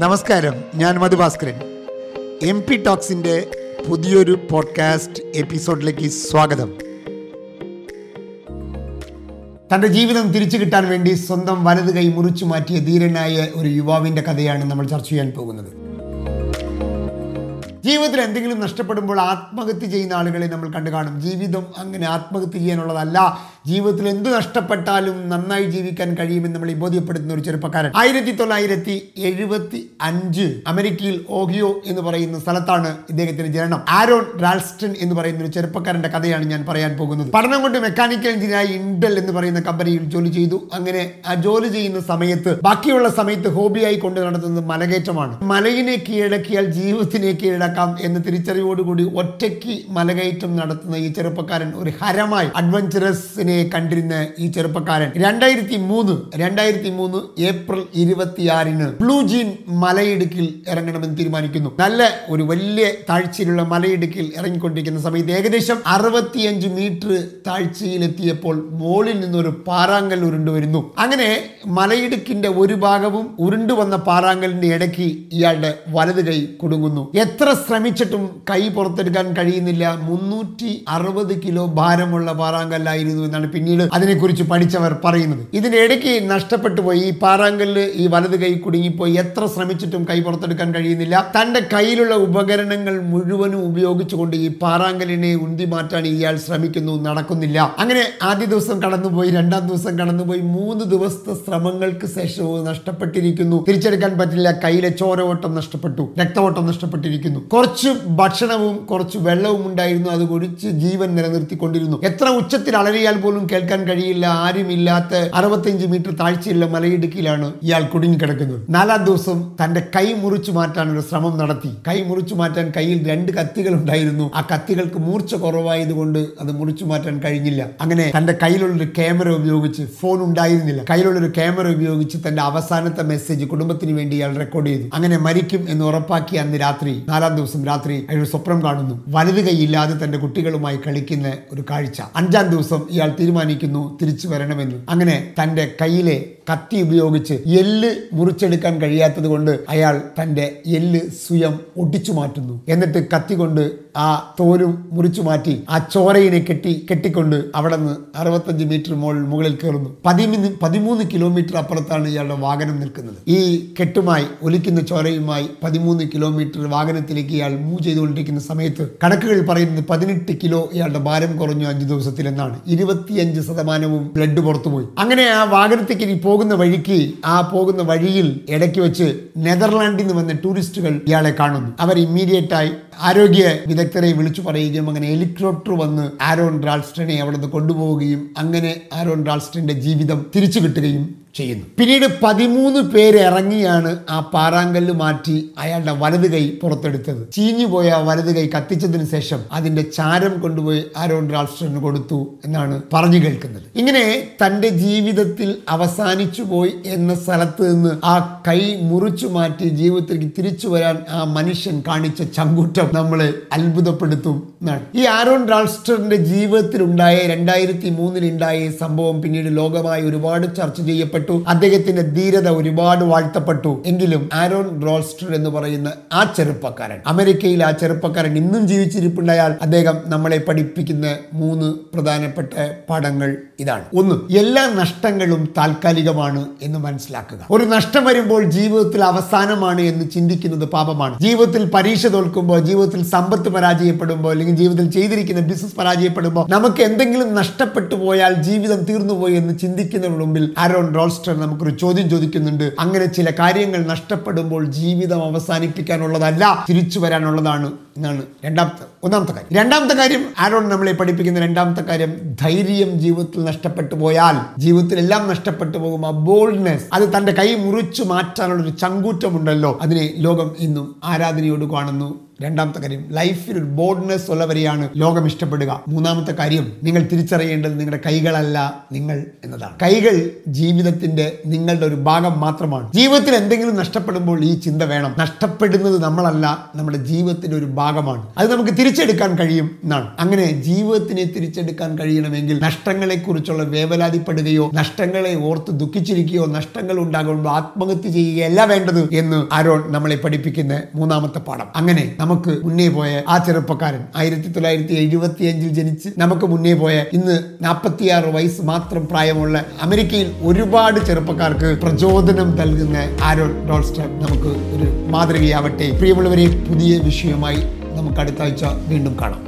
നമസ്കാരം ഞാൻ Madhu Bhaskaran. M P ടോക്സിന്റെ പുതിയൊരു പോഡ്കാസ്റ്റ് എപ്പിസോഡിലേക്ക് സ്വാഗതം. തന്റെ ജീവിതം തിരിച്ചു കിട്ടാൻ വേണ്ടി സ്വന്തം വലത് കൈ മുറിച്ചു മാറ്റിയ ധീരനായ ഒരു യുവാവിന്റെ കഥയാണ് നമ്മൾ ചർച്ച ചെയ്യാൻ പോകുന്നത്. ജീവിതത്തിൽ എന്തെങ്കിലും നഷ്ടപ്പെടുമ്പോൾ ആത്മഹത്യ ചെയ്യുന്ന ആളുകളെ നമ്മൾ കണ്ടു കാണും. ജീവിതം അങ്ങനെ ആത്മഹത്യ ചെയ്യാനുള്ളതല്ല. ജീവിതത്തിൽ എന്ത് നഷ്ടപ്പെട്ടാലും നന്നായി ജീവിക്കാൻ കഴിയുമെന്ന് നമ്മൾ ബോധ്യപ്പെടുത്തുന്ന ഒരു ചെറുപ്പക്കാരൻ. ആയിരത്തി തൊള്ളായിരത്തി എഴുപത്തി അഞ്ച് അമേരിക്കയിൽ ഓഹിയോ എന്ന് പറയുന്ന സ്ഥലത്താണ് ഇദ്ദേഹത്തിന്റെ ജനനം. ആരോൺ റാൽസ്റ്റൺ എന്ന് പറയുന്ന ഒരു ചെറുപ്പക്കാരന്റെ കഥയാണ് ഞാൻ പറയാൻ പോകുന്നത്. പഠനം കൊണ്ട് മെക്കാനിക്കൽ എഞ്ചിനീയറായി ഇൻഡൽ എന്ന് പറയുന്ന കമ്പനിയിൽ ജോലി ചെയ്തു. അങ്ങനെ ആ ജോലി ചെയ്യുന്ന സമയത്ത് ബാക്കിയുള്ള സമയത്ത് ഹോബിയായി കൊണ്ട് നടത്തുന്നത് മലകയറ്റമാണ്. മലയിനെ കീഴടക്കിയാൽ ജീവിതത്തിനെ കീഴടക്കാം. എന്ന തിരിച്ചറിവോടുകൂടി ഒറ്റയ്ക്ക് മലകയറ്റം നടത്തുന്ന ഈ ചെറുപ്പക്കാരൻ ഒരു ഹരമായി അഡ്വഞ്ചറസിനെ കണ്ടിരുന്ന ഈ ചെറുപ്പക്കാരൻ. രണ്ടായിരത്തി മൂന്ന് രണ്ടായിരത്തി മൂന്ന് ഏപ്രിൽ ഇരുപത്തിയാറിന് ബ്ലൂജീൻ മലയിടുക്കിൽ ഇറങ്ങണമെന്ന് തീരുമാനിക്കുന്നു. നല്ല ഒരു വലിയ താഴ്ചയിലുള്ള മലയിടുക്കിൽ ഇറങ്ങിക്കൊണ്ടിരിക്കുന്ന സമയത്ത് ഏകദേശം അറുപത്തിയഞ്ച് മീറ്റർ താഴ്ചയിലെത്തിയപ്പോൾ മുകളിൽ നിന്നൊരു പാറാങ്കൽ ഉരുണ്ടു വരുന്നു. അങ്ങനെ മലയിടുക്കിന്റെ ഒരു ഭാഗവും ഉരുണ്ടു വന്ന പാറാങ്കലിന്റെ ഇടയ്ക്ക് ഇയാളുടെ വലത് കൈ കുടുങ്ങുന്നു. എത്ര ശ്രമിച്ചിട്ടും കൈ പുറത്തെടുക്കാൻ കഴിയുന്നില്ല. മുന്നൂറ്റി അറുപത് കിലോ ഭാരമുള്ള പാറാങ്കല്ലായിരുന്നു എന്നാണ് പിന്നീട് അതിനെക്കുറിച്ച് പഠിച്ചവർ പറയുന്നത്. ഇതിന്റെ ഇടയ്ക്ക് നഷ്ടപ്പെട്ടു പോയി. ഈ പാറാങ്കല്ല് ഈ വലത് കൈ കുടുങ്ങിപ്പോയി. എത്ര ശ്രമിച്ചിട്ടും കൈ പുറത്തെടുക്കാൻ കഴിയുന്നില്ല. തന്റെ കയ്യിലുള്ള ഉപകരണങ്ങൾ മുഴുവനും ഉപയോഗിച്ചുകൊണ്ട് ഈ പാറാങ്കലിനെ ഉന്തി മാറ്റാൻ ഇയാൾ ശ്രമിക്കുന്നു. നടക്കുന്നില്ല. അങ്ങനെ ആദ്യ ദിവസം കടന്നുപോയി രണ്ടാം ദിവസം കടന്നുപോയി. മൂന്ന് ദിവസത്തെ ശ്രമങ്ങൾക്ക് ശേഷവും നഷ്ടപ്പെട്ടിരിക്കുന്നു. തിരിച്ചെടുക്കാൻ പറ്റില്ല. കയ്യിലെ ചോരവോട്ടം നഷ്ടപ്പെട്ടു. രക്തവോട്ടം നഷ്ടപ്പെട്ടിരിക്കുന്നു. കുറച്ച് ഭക്ഷണവും കുറച്ച് വെള്ളവും ഉണ്ടായിരുന്നു. അത് കുടിച്ച് ജീവൻ നിലനിർത്തിക്കൊണ്ടിരുന്നു. എത്ര ഉച്ചത്തിൽ അലറിയാൽ പോലും കേൾക്കാൻ കഴിയില്ല. ആരുമില്ലാത്ത അറുപത്തിയഞ്ച് മീറ്റർ താഴ്ചയുള്ള മലയിടുക്കിലാണ് ഇയാൾ കുടുങ്ങിക്കിടക്കുന്നത്. നാലാം ദിവസം തന്റെ കൈ മുറിച്ചു മാറ്റാൻ ഒരു ശ്രമം നടത്തി. കൈ മുറിച്ചു മാറ്റാൻ കയ്യിൽ രണ്ട് കത്തികൾ ഉണ്ടായിരുന്നു. ആ കത്തികൾക്ക് മൂർച്ച കുറവായതുകൊണ്ട് അത് മുറിച്ചു മാറ്റാൻ കഴിഞ്ഞില്ല. അങ്ങനെ തന്റെ കയ്യിലുള്ളൊരു ക്യാമറ ഉപയോഗിച്ച് ഫോൺ ഉണ്ടായിരുന്നില്ല. കയ്യിലുള്ളൊരു ക്യാമറ ഉപയോഗിച്ച് തന്റെ അവസാനത്തെ മെസ്സേജ് കുടുംബത്തിന് വേണ്ടി ഇയാൾ റെക്കോർഡ് ചെയ്തു. അങ്ങനെ മരിക്കും എന്ന് ഉറപ്പാക്കി അന്ന് രാത്രി നാലാം ദിവസം രാത്രി അയാൾ സ്വപ്നം കാണുന്നു. വലത് കൈയില്ലാതെ തന്റെ കുട്ടികളുമായി കളിക്കുന്ന ഒരു കാഴ്ച. അഞ്ചാം ദിവസം ഇയാൾ തീരുമാനിക്കുന്നു തിരിച്ചു വരണമെന്ന്. അങ്ങനെ തന്റെ കയ്യിലെ കത്തി ഉപയോഗിച്ച് എല്ല് മുറിച്ചെടുക്കാൻ കഴിയാത്തത് കൊണ്ട് അയാൾ തന്റെ എല്ല് സ്വയം ഒടിച്ചു മാറ്റുന്നു. എന്നിട്ട് കത്തി കൊണ്ട് ആ തോലും മുറിച്ചു മാറ്റി ആ ചോരയിനെ കെട്ടി കെട്ടിക്കൊണ്ട് അവിടെ നിന്ന് അറുപത്തഞ്ച് മീറ്റർ മോൾ മുകളിൽ കയറുന്നു. പതിമൂന്ന് പതിമൂന്ന് കിലോമീറ്റർ അപ്പുറത്താണ് ഇയാളുടെ വാഹനം നിൽക്കുന്നത്. ഈ കെട്ടുമായി ഒലിക്കുന്ന ചോരയുമായി പതിമൂന്ന് കിലോമീറ്റർ വാഹനത്തിലേക്ക് ഇയാൾ മൂവ് ചെയ്തുകൊണ്ടിരിക്കുന്ന സമയത്ത് കണക്കുകൾ പറയുന്നത് പതിനെട്ട് കിലോ ഇയാളുടെ ഭാരം കുറഞ്ഞു അഞ്ചു ദിവസത്തിൽ എന്നാണ് ഇരുപത്തിയഞ്ച് ശതമാനവും ബ്ലഡ് പുറത്തുപോയി. അങ്ങനെ ആ വാഹനത്തേക്ക് ഇനി പോകുന്ന വഴിക്ക് ആ പോകുന്ന വഴിയിൽ ഇടയ്ക്ക് വെച്ച് നെതർലാൻഡിൽ നിന്ന് വന്ന ടൂറിസ്റ്റുകൾ ഇയാളെ കാണുന്നു. അവർ ഇമ്മീഡിയറ്റായി ആരോഗ്യ വിദഗ്ധരെ വിളിച്ചു പറയുകയും അങ്ങനെ ഹെലികോപ്റ്റർ വന്ന് ആരോൺ ഡ്രാൾസ്റ്റനെ അവിടെ നിന്ന് കൊണ്ടുപോവുകയും അങ്ങനെ ആരോൺ ഡ്രാൾസ്റ്റന്റെ ജീവിതം തിരിച്ചു കിട്ടുകയും ചെയ്യുന്നു. പിന്നീട് പതിമൂന്ന് പേര് ഇറങ്ങിയാണ് ആ പാറാങ്കല്ല് മാറ്റി അയാളുടെ വലത് കൈ പുറത്തെടുത്തത്. ചീഞ്ഞുപോയ വലത് കൈ കത്തിച്ചതിന് ശേഷം അതിന്റെ ചാരം കൊണ്ടുപോയി ആരോൺ രാഷ്ട്രന് കൊടുത്തു എന്നാണ് പറഞ്ഞു കേൾക്കുന്നത്. ഇങ്ങനെ തന്റെ ജീവിതത്തിൽ അവസാനിച്ചു പോയി എന്ന സ്ഥലത്ത് നിന്ന് ആ കൈ മുറിച്ചു മാറ്റി ജീവിതത്തിലേക്ക് തിരിച്ചു വരാൻ ആ മനുഷ്യൻ കാണിച്ച ചങ്കൂറ്റം നമ്മളെ അത്ഭുതപ്പെടുത്തും എന്നാണ്. ഈ ആരോൺ രാഷ്ട്രന്റെ ജീവിതത്തിലുണ്ടായ രണ്ടായിരത്തി മൂന്നിലുണ്ടായ സംഭവം പിന്നീട് ലോകമായി ഒരുപാട് ചർച്ച ചെയ്യപ്പെട്ടു. അദ്ദേഹത്തിന്റെ ധീരത ഒരുപാട് വാഴ്ത്തപ്പെട്ടു. എങ്കിലും ആരോൺ റോൾസ്റ്റർ എന്ന് പറയുന്ന ആ ചെറുപ്പക്കാരൻ അമേരിക്കയിൽ ആ ചെറുപ്പക്കാരൻ ഇന്നും ജീവിച്ചിരിപ്പുണ്ടായാൽ അദ്ദേഹം നമ്മളെ പഠിപ്പിക്കുന്ന മൂന്ന് പ്രധാനപ്പെട്ട പാഠങ്ങൾ ഇതാണ്. ഒന്ന് എല്ലാ നഷ്ടങ്ങളും താൽക്കാലികമാണ് എന്ന് മനസ്സിലാക്കുക. ഒരു നഷ്ടം വരുമ്പോൾ ജീവിതത്തിൽ അവസാനമാണ് എന്ന് ചിന്തിക്കുന്നത് പാപമാണ്. ജീവിതത്തിൽ പരീക്ഷ തോൽക്കുമ്പോൾ ജീവിതത്തിൽ സമ്പത്ത് പരാജയപ്പെടുമ്പോൾ അല്ലെങ്കിൽ ജീവിതത്തിൽ ചെയ്തിരിക്കുന്ന ബിസിനസ് പരാജയപ്പെടുമ്പോൾ നമുക്ക് എന്തെങ്കിലും നഷ്ടപ്പെട്ടു പോയാൽ ജീവിതം തീർന്നുപോയി എന്ന് ചിന്തിക്കുന്നതിന് മുമ്പിൽ ആരോൺ റോൾസ്റ്റർ നമുക്കൊരു ചോദ്യം ചോദിക്കുന്നുണ്ട്. അങ്ങനെ ചില കാര്യങ്ങൾ നഷ്ടപ്പെടുമ്പോൾ ജീവിതം അവസാനിപ്പിക്കാനുള്ളതല്ല തിരിച്ചു വരാനുള്ളതാണ് എന്നാണ് രണ്ടാമത്തെ ഒന്നാമത്തെ കാര്യം. രണ്ടാമത്തെ കാര്യം ആരോൺ നമ്മളെ പഠിപ്പിക്കുന്ന രണ്ടാമത്തെ കാര്യം ധൈര്യം ജീവിതത്തിൽ നഷ്ടപ്പെട്ടു പോയാൽ ജീവിതത്തിൽ എല്ലാം നഷ്ടപ്പെട്ടു പോകും ആ ബോൾഡ്നെസ് അത് തന്റെ കൈ മുറിച്ചു മാറ്റാനുള്ള ഒരു ചങ്കൂറ്റമുണ്ടല്ലോ. അതിനെ ലോകം ഇന്നും ആരാധനയോട് കാണുന്നു. രണ്ടാമത്തെ കാര്യം ലൈഫിൽ ഒരു ബോർഡ്നെസ് ഉള്ളവരെയാണ് ലോകം ഇഷ്ടപ്പെടുക. മൂന്നാമത്തെ കാര്യം നിങ്ങൾ തിരിച്ചറിയേണ്ടത് നിങ്ങളുടെ കൈകളല്ല നിങ്ങൾ എന്നതാണ്. കൈകൾ ജീവിതത്തിന്റെ നിങ്ങളുടെ ഒരു ഭാഗം മാത്രമാണ്. ജീവിതത്തിൽ എന്തെങ്കിലും നഷ്ടപ്പെടുമ്പോൾ ഈ ചിന്ത വേണം. നഷ്ടപ്പെടുന്നത് നമ്മളല്ല നമ്മുടെ ജീവിതത്തിന്റെ ഒരു ഭാഗമാണ്. അത് നമുക്ക് തിരിച്ചെടുക്കാൻ കഴിയും എന്നാണ്. അങ്ങനെ ജീവിതത്തിനെ തിരിച്ചെടുക്കാൻ കഴിയണമെങ്കിൽ നഷ്ടങ്ങളെക്കുറിച്ചുള്ള വേവലാതിപ്പെടുകയോ നഷ്ടങ്ങളെ ഓർത്ത് ദുഃഖിച്ചിരിക്കുകയോ നഷ്ടങ്ങൾ ഉണ്ടാകുമ്പോൾ ആത്മഹത്യ ചെയ്യുകയല്ല വേണ്ടത് എന്ന് ആരോൺ നമ്മളെ പഠിപ്പിക്കുന്ന മൂന്നാമത്തെ പാഠം. അങ്ങനെ നമുക്ക് മുന്നേ പോയ ആ ചെറുപ്പക്കാരൻ ആയിരത്തി തൊള്ളായിരത്തി എഴുപത്തി അഞ്ചിൽ ജനിച്ച് നമുക്ക് മുന്നേ പോയ ഇന്ന് നാൽപ്പത്തിയാറ് വയസ്സ് മാത്രം പ്രായമുള്ള അമേരിക്കയിൽ ഒരുപാട് ചെറുപ്പക്കാർക്ക് പ്രചോദനം നൽകുന്ന ആരോൺ ഡോൾസ്റ്റർ നമുക്ക് ഒരു മാതൃകയാവട്ടെ. പ്രിയമുള്ളവരെ പുതിയ വിഷയമായി നമുക്ക് അടുത്ത ആഴ്ച വീണ്ടും കാണാം.